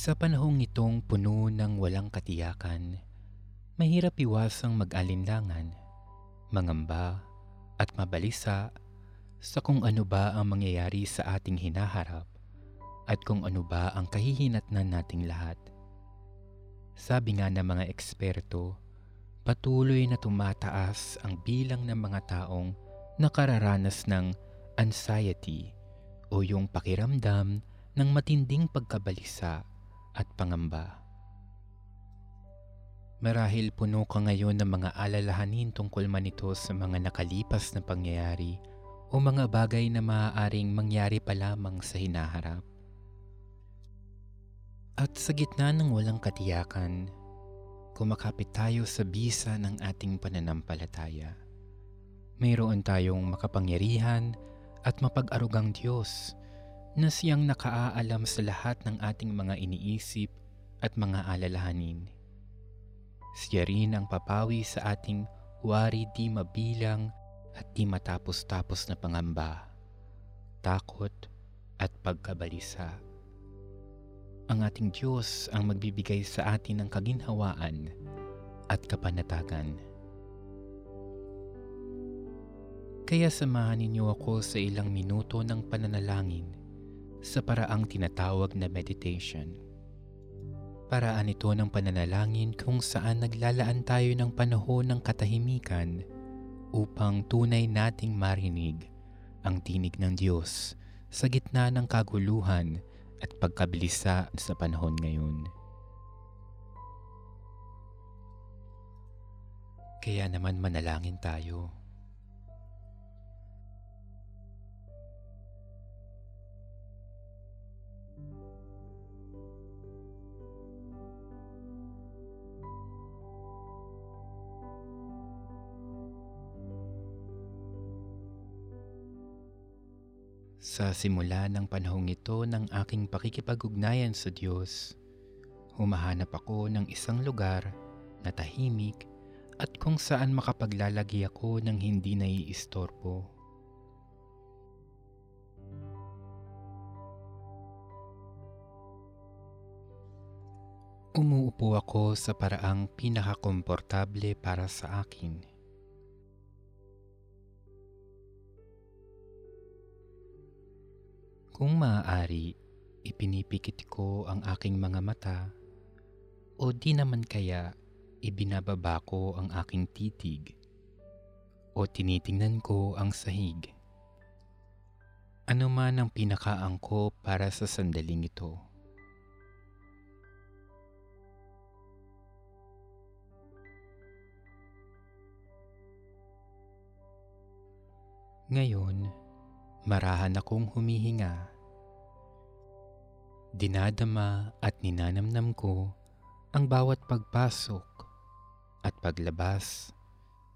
Sa panahong itong puno ng walang katiyakan, mahirap iwasang mag-alinlangan, mangamba at mabalisa sa kung ano ba ang mangyayari sa ating hinaharap at kung ano ba ang kahihinatnan nating lahat. Sabi nga ng mga eksperto, patuloy na tumataas ang bilang ng mga taong nakararanas ng anxiety o yung pakiramdam ng matinding pagkabalisa at pangamba. Marahil puno ka ngayon ng mga alalahanin tungkol man ito sa mga nakalipas na pangyayari o mga bagay na maaaring mangyari pa lamang sa hinaharap. At sa gitna ng walang katiyakan, kumakapit tayo sa bisa ng ating pananampalataya. Mayroon tayong makapangyarihan at mapag-arugang Diyos na siyang nakaaalam sa lahat ng ating mga iniisip at mga alalahanin. Siya rin ang papawi sa ating wari di mabilang at di matapos-tapos na pangamba, takot at pagkabalisa. Ang ating Diyos ang magbibigay sa atin ng kaginhawaan at kapanatagan. Kaya samahan ninyo ako sa ilang minuto ng pananalangin sa paraang tinatawag na meditation. Paraan ito ng pananalangin kung saan naglalaan tayo ng panahon ng katahimikan upang tunay nating marinig ang tinig ng Diyos sa gitna ng kaguluhan at pagkabilisa sa panahon ngayon. Kaya naman manalangin tayo. Sa simula ng panahong ito ng aking pakikipag-ugnayan sa Diyos, humahanap ako ng isang lugar na tahimik at kung saan makapaglalagi ako ng hindi naiistorbo. Umuupo ako sa paraang pinakakomportable para sa akin. Kung maaari, ipinipikit ko ang aking mga mata o di naman kaya ibinababa ko ang aking titig o tinitingnan ko ang sahig. Ano man ang pinakaangko para sa sandaling ito. Ngayon, Marahan akong humihinga. Dinadama at ninanamnam ko ang bawat pagpasok at paglabas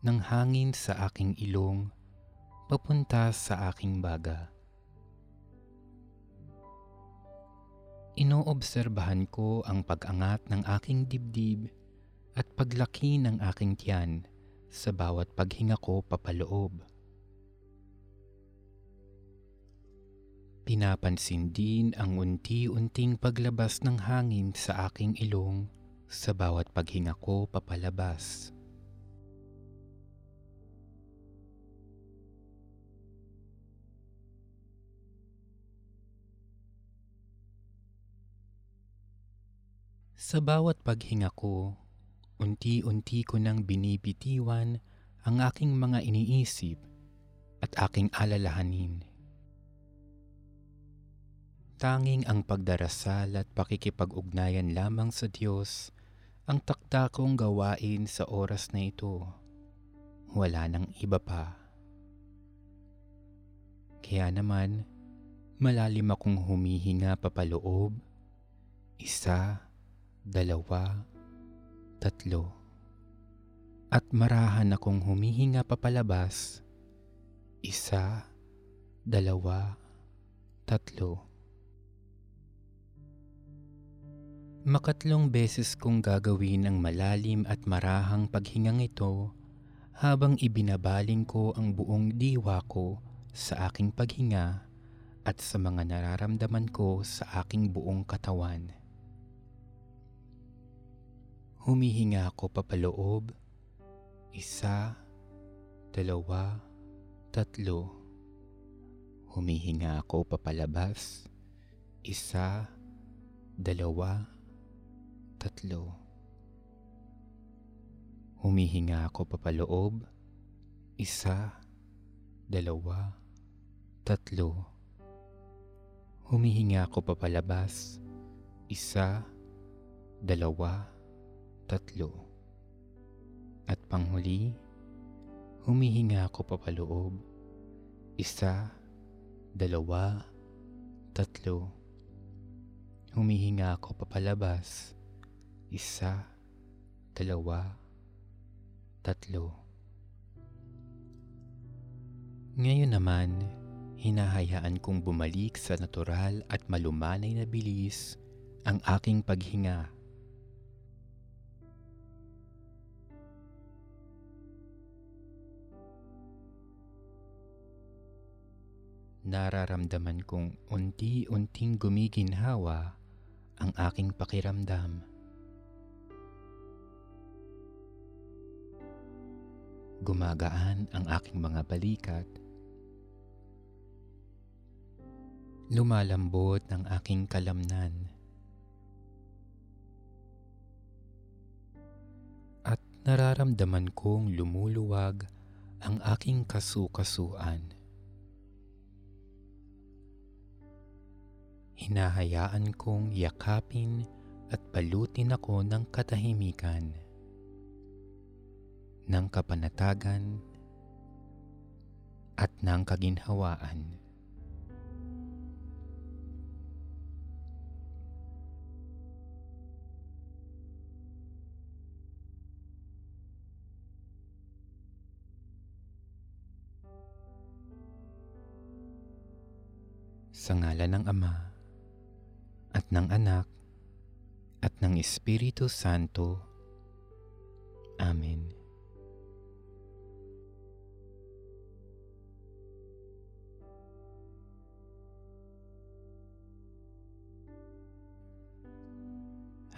ng hangin sa aking ilong papunta sa aking baga. Inoobserbahan ko ang pag-angat ng aking dibdib at paglaki ng aking tiyan sa bawat paghinga ko papaloob. Pinapansin din ang unti-unting paglabas ng hangin sa aking ilong sa bawat paghinga ko papalabas. Sa bawat paghinga ko, unti-unti ko nang binibitiwan ang aking mga iniisip at aking alalahanin. Tanging ang pagdarasal at pakikipag-ugnayan lamang sa Diyos ang takda gawain sa oras na ito. Wala nang iba pa. Kaya naman, malalim akong humihinga papaloob. Isa, dalawa, tatlo. At marahan akong humihinga papalabas. Isa, dalawa, tatlo. Makatlong beses kong gagawin ang malalim at marahang paghingang ito habang ibinabaling ko ang buong diwa ko sa aking paghinga at sa mga nararamdaman ko sa aking buong katawan. Humihinga ako papaloob. Isa, dalawa, tatlo. Humihinga ako papalabas. Isa, dalawa, tatlo. Humihinga ako papaloob. Isa, dalawa, tatlo. Humihinga ako papalabas. Isa, dalawa, tatlo. At panghuli, humihinga ako papaloob. Isa, dalawa, tatlo. Humihinga ako papalabas. Isa, dalawa, tatlo. Ngayon naman, hinahayaan kong bumalik sa natural at malumanay na bilis ang aking paghinga. Nararamdaman kong unti-unting gumiginhawa ang aking pakiramdam. Gumagaan ang aking mga balikat. Lumalambot ang aking kalamnan. At nararamdaman kong lumuluwag ang aking kasukasuan. Hinahayaan kong yakapin at balutin ako ng katahimikan ng kapanatagan at ng kaginhawaan. Sa ngala ng Ama at ng Anak at ng Espiritu Santo. Amen.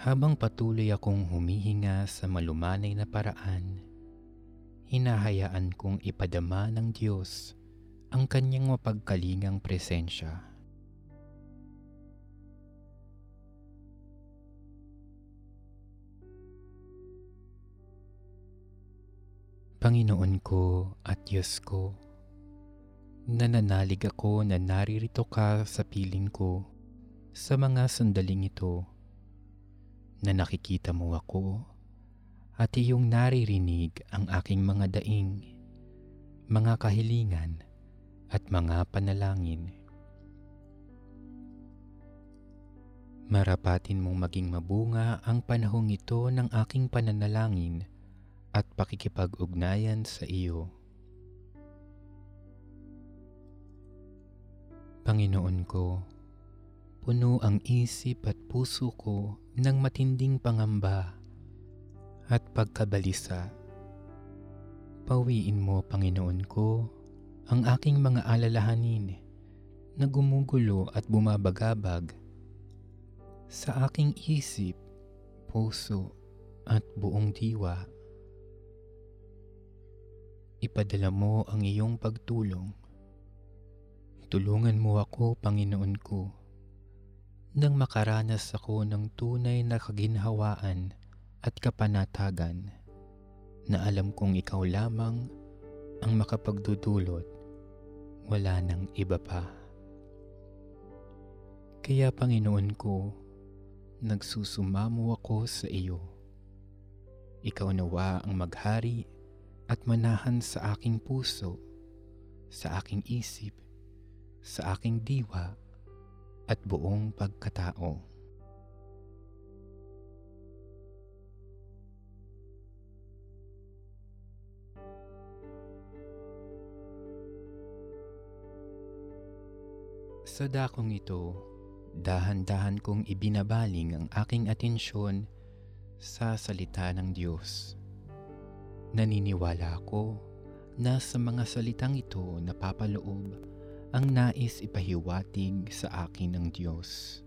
Habang patuloy akong humihinga sa malumanay na paraan, hinahayaan kong ipadama ng Diyos ang kanyang mapagkalingang presensya. Panginoon ko at Diyos ko, nananalig ako na naririto ka sa piling ko sa mga sandaling ito na nakikita mo ako at iyong naririnig ang aking mga daing, mga kahilingan at mga panalangin. Marapatin mong maging mabunga ang panahong ito ng aking pananalangin at pakikipag-ugnayan sa iyo. Panginoon ko, puno ang isip at puso ko ng matinding pangamba at pagkabalisa. Pawiin mo, Panginoon ko, ang aking mga alalahanin na gumugulo at bumabagabag sa aking isip, puso at buong diwa. Ipadala mo ang iyong pagtulong. Tulungan mo ako, Panginoon ko, nang makaranas ako ng tunay na kaginhawaan at kapanatagan na alam kong ikaw lamang ang makapagdudulot, wala nang iba pa. Kaya Panginoon ko, nagsusumamo ako sa iyo. Ikaw nawa ang maghari at manahan sa aking puso, sa aking isip, sa aking diwa, at buong pagkatao. Sa dakong ito, dahan-dahan kong ibinabaling ang aking atensyon sa salita ng Diyos. Naniniwala ako na sa mga salitang ito napapaloob ang nais ipahiwatig sa akin ng Diyos.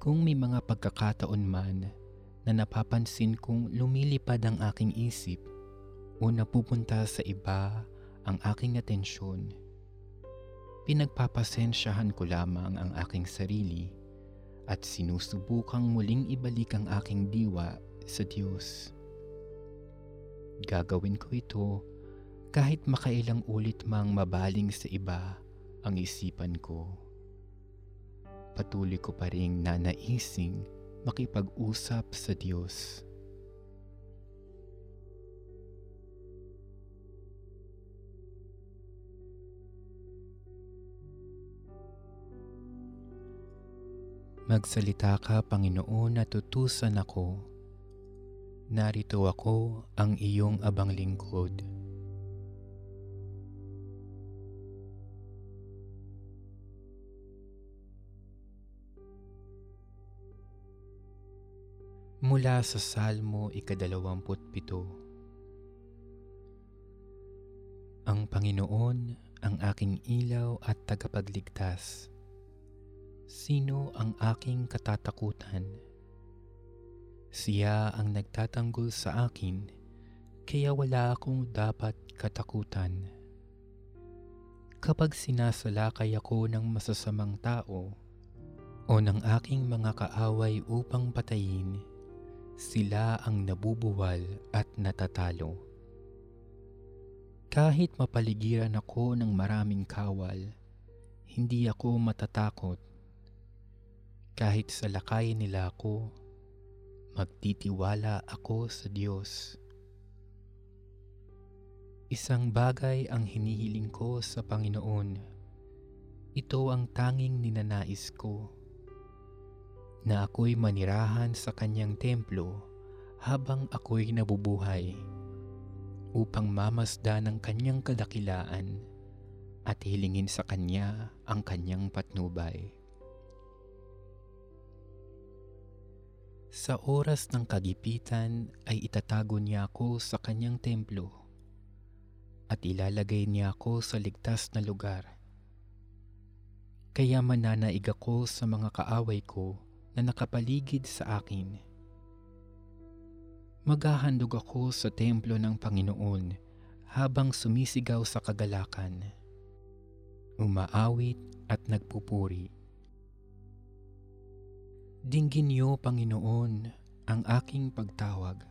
Kung may mga pagkakataon man na napapansin kong lumilipad ang aking isip o napupunta sa iba ang aking atensyon, pinagpapasensyahan ko lamang ang aking sarili at sinusubukang muling ibalik ang aking diwa sa Diyos. Gagawin ko ito kahit makailang ulit mang mabaling sa iba ang isipan ko. Patuloy ko pa rin nanaising makipag-usap sa Diyos. Magsalita ka, Panginoon, at tutusan ako. Narito ako, ang iyong abang lingkod. Mula sa Salmo ikadalawamput pito Ang Panginoon ang aking ilaw at tagapagligtas Sino ang aking katatakutan? Siya ang nagtatanggol sa akin, kaya wala akong dapat katakutan. Kapag sinasalakay ako ng masasamang tao o ng aking mga kaaway upang patayin, sila ang nabubuwal at natatalo. Kahit mapaligiran ako ng maraming kawal, hindi ako matatakot kahit sa nila ako, magtitiwala ako sa Diyos. Isang bagay ang hinihiling ko sa Panginoon. Ito ang tanging ninanais ko. Na ako'y manirahan sa kanyang templo habang ako'y nabubuhay upang mamasda ng kanyang kadakilaan at hilingin sa kanya ang kanyang patnubay. Sa oras ng kagipitan ay itatago niya ako sa kanyang templo at ilalagay niya ako sa ligtas na lugar. Kaya mananaig ako sa mga kaaway ko na nakapaligid sa akin. Maghahandog ako sa templo ng Panginoon habang sumisigaw sa kagalakan. Umaawit at nagpupuri. Dinggin niyo, Panginoon, ang aking pagtawag.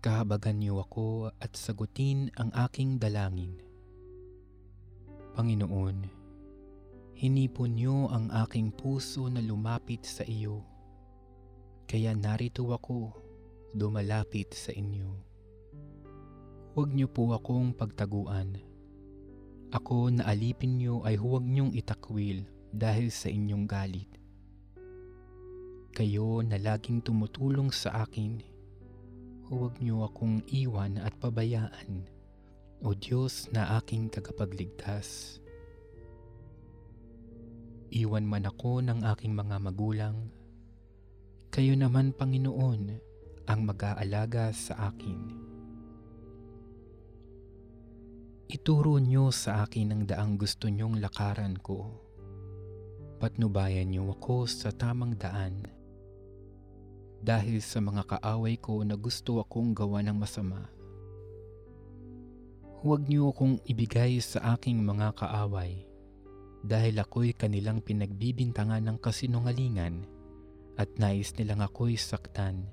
Kahabagan niyo ako at sagutin ang aking dalangin. Panginoon, hinipon niyo ang aking puso na lumapit sa iyo. Kaya narito ako, dumalapit sa inyo. Huwag niyo po akong pagtaguan. Ako na alipin niyo ay huwag niyong itakwil dahil sa inyong galit kayo na laging tumutulong sa akin. Huwag niyo akong iwan at pabayaan, O Diyos na aking tagapagligtas. Iwan man ako ng aking mga magulang, kayo naman Panginoon ang mag-aalaga sa akin. Ituro niyo sa akin ang daang gusto niyong lakaran ko. Patnubayan niyo ako sa tamang daan dahil sa mga kaaway ko na gusto akong gawa ng masama. Huwag niyo akong ibigay sa aking mga kaaway dahil ako'y kanilang pinagbibintangan ng kasinungalingan at nais nilang ako'y saktan.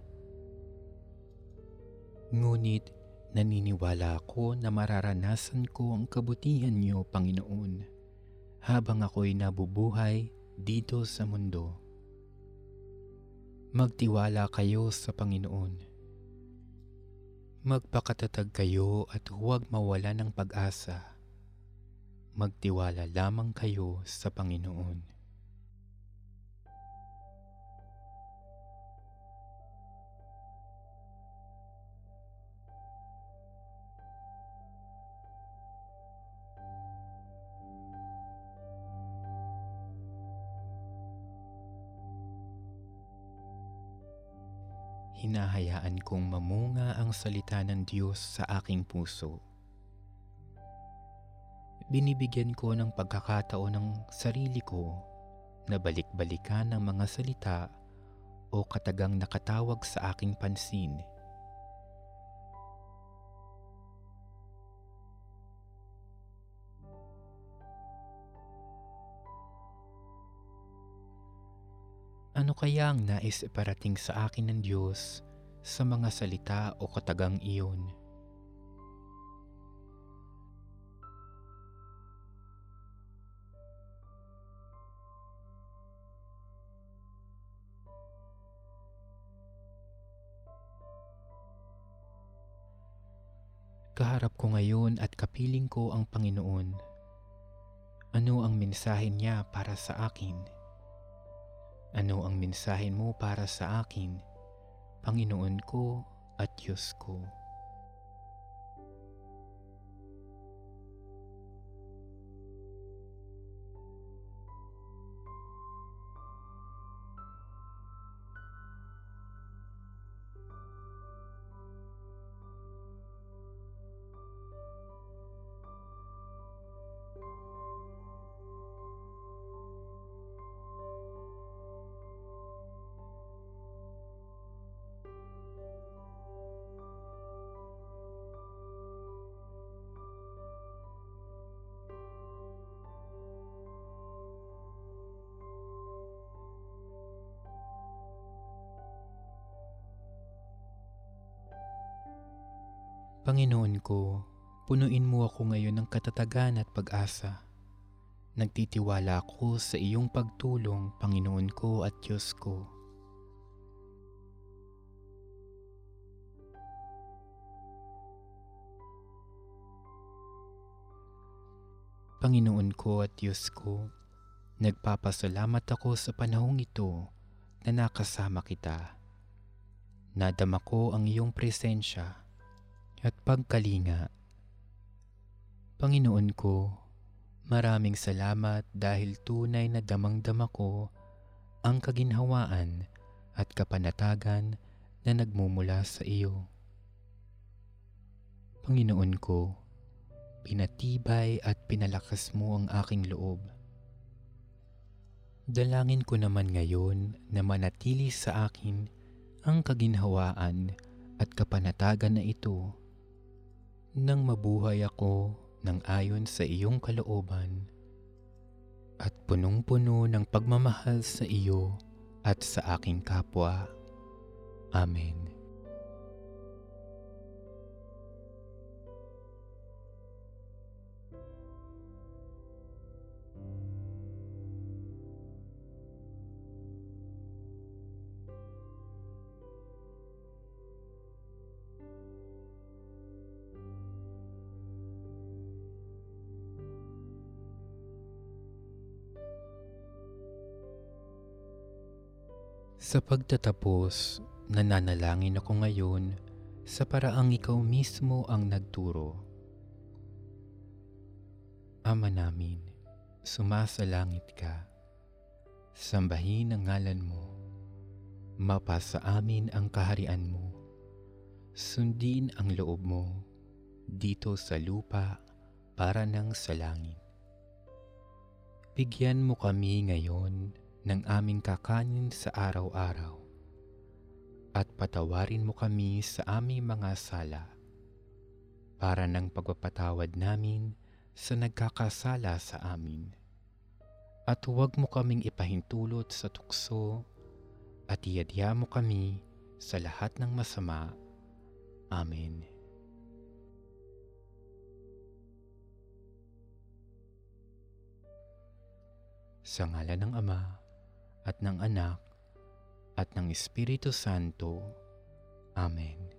Ngunit naniniwala ako na mararanasan ko ang kabutihan niyo, Panginoon, habang ako'y nabubuhay dito sa mundo. Magtiwala kayo sa Panginoon. Magpakatatag kayo at huwag mawala ng pag-asa. Magtiwala lamang kayo sa Panginoon. Hinahayaan kong mamunga ang salita ng Diyos sa aking puso. Binibigyan ko ng pagkakataon ng sarili ko na balik-balikan ng mga salita o katagang nakatawag sa aking pansin. Ano kaya ang nais iparating sa akin ng Diyos sa mga salita o katagang iyon? Kaharap ko ngayon at kapiling ko ang Panginoon. Ano ang mensahe niya para sa akin? Ano ang mensahe mo para sa akin, Panginoon ko at Diyos ko? Panginoon ko, punuin mo ako ngayon ng katatagan at pag-asa. Nagtitiwala ako sa iyong pagtulong, Panginoon ko at Diyos ko. Panginoon ko at Diyos ko, nagpapasalamat ako sa panahong ito na nakasama kita. Nadama ko ang iyong presensya at pagkalinga. Panginoon ko, maraming salamat dahil tunay na damang-dama ko ang kaginhawaan at kapanatagan na nagmumula sa iyo. Panginoon ko, pinatibay at pinalakas mo ang aking loob. Dalangin ko naman ngayon na manatili sa akin ang kaginhawaan at kapanatagan na ito nang mabuhay ako ng ayon sa iyong kalooban at punong-puno ng pagmamahal sa iyo at sa aking kapwa. Amen. Sa pagtatapos, nananalangin ako ngayon sa paraang ikaw mismo ang nagturo. Ama namin, sumasalangit ka. Sambahin ang ngalan mo. Mapasa amin ang kaharian mo. Sundin ang loob mo dito sa lupa para ng sa langit. Bigyan mo kami ngayon ng aming kakanin sa araw-araw at patawarin mo kami sa aming mga sala para ng pagpapatawad namin sa nagkakasala sa amin. At huwag mo kaming ipahintulot sa tukso at iyadya mo kami sa lahat ng masama. Amen. Sa ngala ng Ama, at ng Anak at ng Espiritu Santo. Amen.